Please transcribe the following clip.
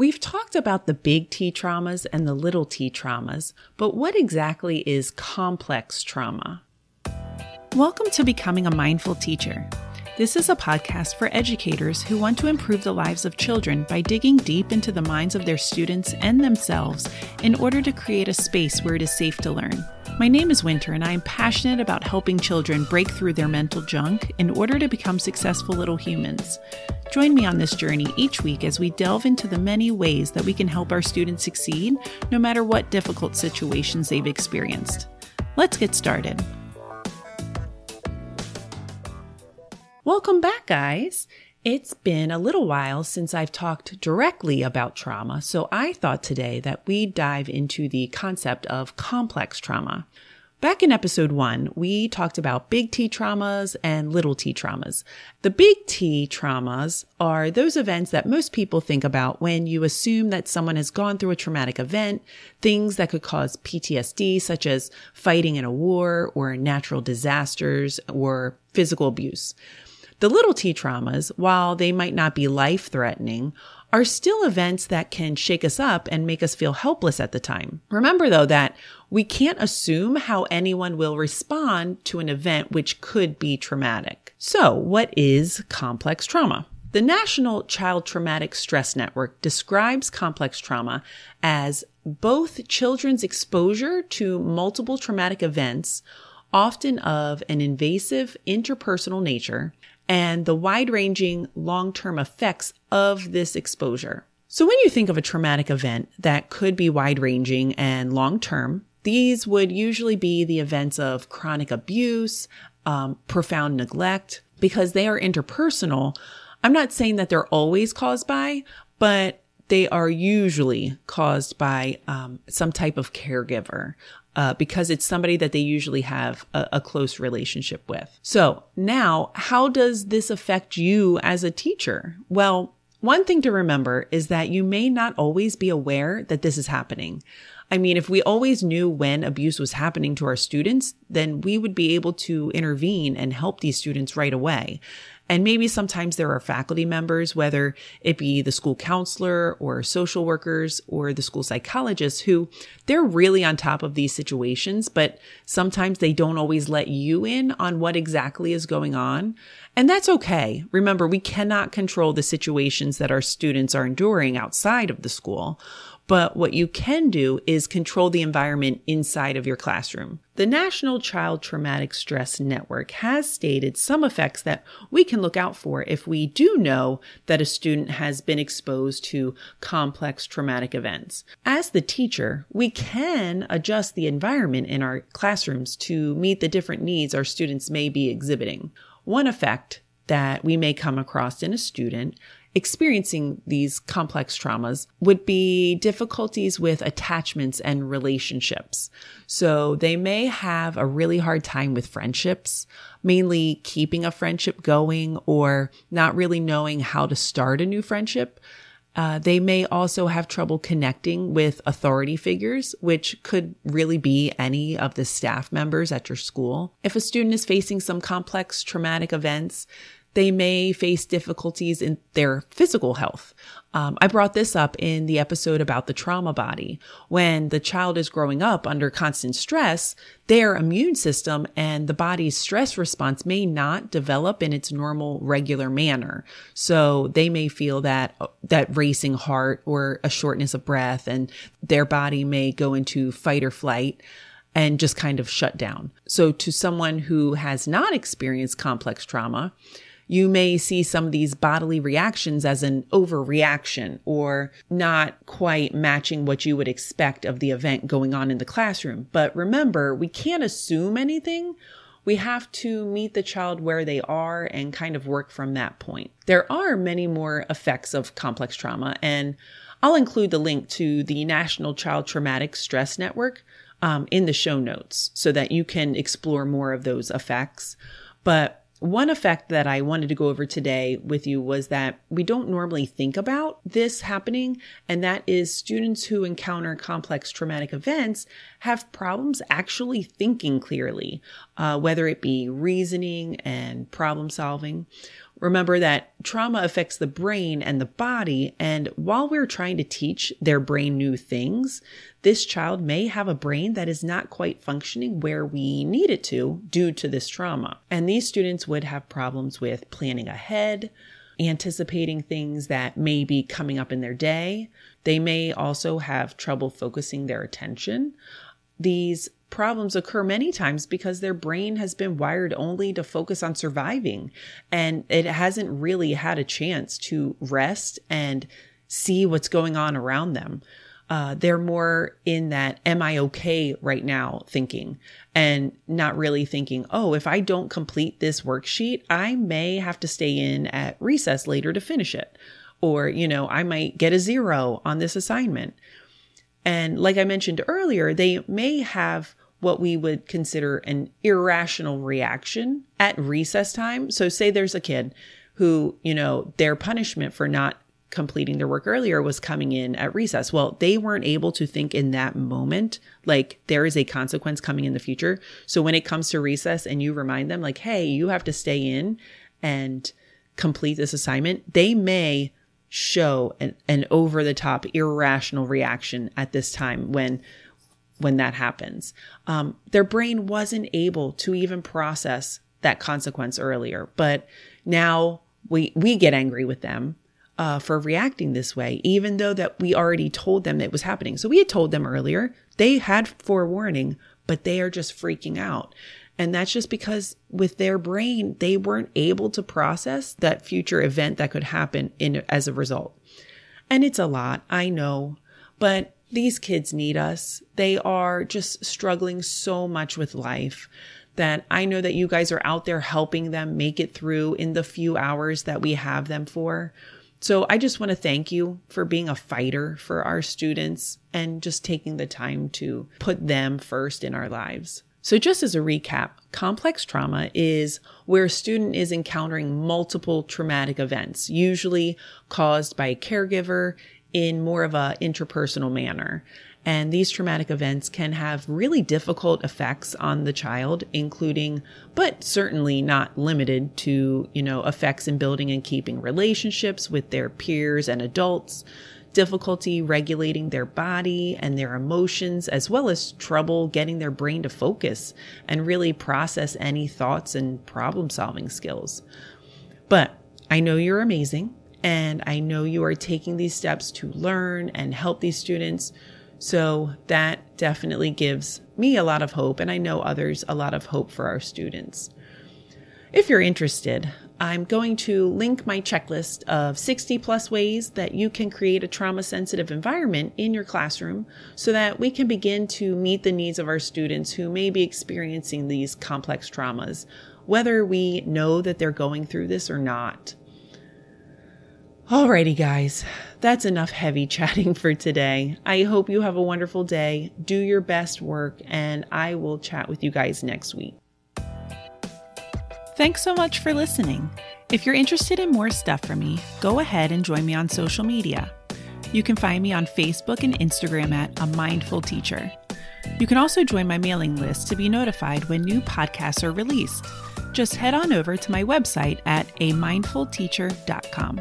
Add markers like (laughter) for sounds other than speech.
We've talked about the big T traumas and the little t traumas, but what exactly is complex trauma? Welcome to Becoming a Mindful Teacher. This is a podcast for educators who want to improve the lives of children by digging deep into the minds of their students and themselves in order to create a space where it is safe to learn. My name is Winter, and I am passionate about helping children break through their mental junk in order to become successful little humans. Join me on this journey each week as we delve into the many ways that we can help our students succeed, no matter what difficult situations they've experienced. Let's get started. Welcome back, guys. It's been a little while since I've talked directly about trauma, so I thought today that we'd dive into the concept of complex trauma. Back in episode one, we talked about big T traumas and little t traumas. The big T traumas are those events that most people think about when you assume that someone has gone through a traumatic event, things that could cause PTSD, such as fighting in a war or natural disasters or physical abuse. The little t traumas, while they might not be life threatening, are still events that can shake us up and make us feel helpless at the time. Remember though that we can't assume how anyone will respond to an event which could be traumatic. So what is complex trauma? The National Child Traumatic Stress Network describes complex trauma as both children's exposure to multiple traumatic events, often of an invasive interpersonal nature, and the wide ranging long term effects of this exposure. So, when you think of a traumatic event that could be wide ranging and long term, these would usually be the events of chronic abuse, um, profound neglect, because they are interpersonal. I'm not saying that they're always caused by, but they are usually caused by um, some type of caregiver, uh, because it's somebody that they usually have a, a close relationship with. So now, how does this affect you as a teacher? Well, one thing to remember is that you may not always be aware that this is happening. I mean, if we always knew when abuse was happening to our students, then we would be able to intervene and help these students right away. And maybe sometimes there are faculty members, whether it be the school counselor or social workers or the school psychologists who they're really on top of these situations, but sometimes they don't always let you in on what exactly is going on. And that's okay. Remember, we cannot control the situations that our students are enduring outside of the school. But what you can do is control the environment inside of your classroom. The National Child Traumatic Stress Network has stated some effects that we can look out for if we do know that a student has been exposed to complex traumatic events. As the teacher, we can adjust the environment in our classrooms to meet the different needs our students may be exhibiting. One effect that we may come across in a student experiencing these complex traumas would be difficulties with attachments and relationships. So they may have a really hard time with friendships, mainly keeping a friendship going or not really knowing how to start a new friendship. Uh, they may also have trouble connecting with authority figures, which could really be any of the staff members at your school. If a student is facing some complex traumatic events, they may face difficulties in their physical health. Um, I brought this up in the episode about the trauma body. When the child is growing up under constant stress, their immune system and the body's stress response may not develop in its normal, regular manner. So they may feel that, that racing heart or a shortness of breath and their body may go into fight or flight and just kind of shut down. So to someone who has not experienced complex trauma, you may see some of these bodily reactions as an overreaction or not quite matching what you would expect of the event going on in the classroom. But remember, we can't assume anything. We have to meet the child where they are and kind of work from that point. There are many more effects of complex trauma, and I'll include the link to the National Child Traumatic Stress Network um, in the show notes so that you can explore more of those effects. But one effect that I wanted to go over today with you was that we don't normally think about this happening, and that is students who encounter complex traumatic events have problems actually thinking clearly, uh, whether it be reasoning and problem solving. Remember that trauma affects the brain and the body. And while we're trying to teach their brain new things, this child may have a brain that is not quite functioning where we need it to due to this trauma. And these students would have problems with planning ahead, anticipating things that may be coming up in their day. They may also have trouble focusing their attention. These problems occur many times because their brain has been wired only to focus on surviving and it hasn't really had a chance to rest and see what's going on around them. Uh, they're more in that am I okay right now thinking and not really thinking, oh, if I don't complete this worksheet, I may have to stay in at recess later to finish it. Or, you know, I might get a zero on this assignment. And like I mentioned earlier, they may have what we would consider an irrational reaction at recess time. So, say there's a kid who, you know, their punishment for not completing their work earlier was coming in at recess. Well, they weren't able to think in that moment, like there is a consequence coming in the future. So, when it comes to recess and you remind them, like, hey, you have to stay in and complete this assignment, they may show an, an over the top irrational reaction at this time when when that happens. Um, their brain wasn't able to even process that consequence earlier, but now we we get angry with them uh, for reacting this way, even though that we already told them it was happening. So we had told them earlier; they had forewarning, but they are just freaking out. And that's just because with their brain, they weren't able to process that future event that could happen in as a result. And it's a lot, I know, but these kids need us. They are just struggling so much with life that I know that you guys are out there helping them make it through in the few hours that we have them for. So I just want to thank you for being a fighter for our students and just taking the time to put them first in our lives. So, just as a recap, complex trauma is where a student is encountering multiple traumatic events, usually caused by a caregiver in more of a interpersonal manner. And these traumatic events can have really difficult effects on the child, including, but certainly not limited to, you know, effects in building and keeping relationships with their peers and adults, difficulty regulating their body and their emotions, as well as trouble getting their brain to focus and really process any thoughts and problem solving skills. But I know you're amazing. And I know you are taking these steps to learn and help these students. So that definitely gives me a lot of hope, and I know others a lot of hope for our students. If you're interested, I'm going to link my checklist of 60 plus ways that you can create a trauma sensitive environment in your classroom so that we can begin to meet the needs of our students who may be experiencing these complex traumas, whether we know that they're going through this or not. Alrighty, guys, that's enough heavy (laughs) chatting for today. I hope you have a wonderful day. Do your best work, and I will chat with you guys next week. Thanks so much for listening. If you're interested in more stuff from me, go ahead and join me on social media. You can find me on Facebook and Instagram at A Mindful Teacher. You can also join my mailing list to be notified when new podcasts are released. Just head on over to my website at amindfulteacher.com.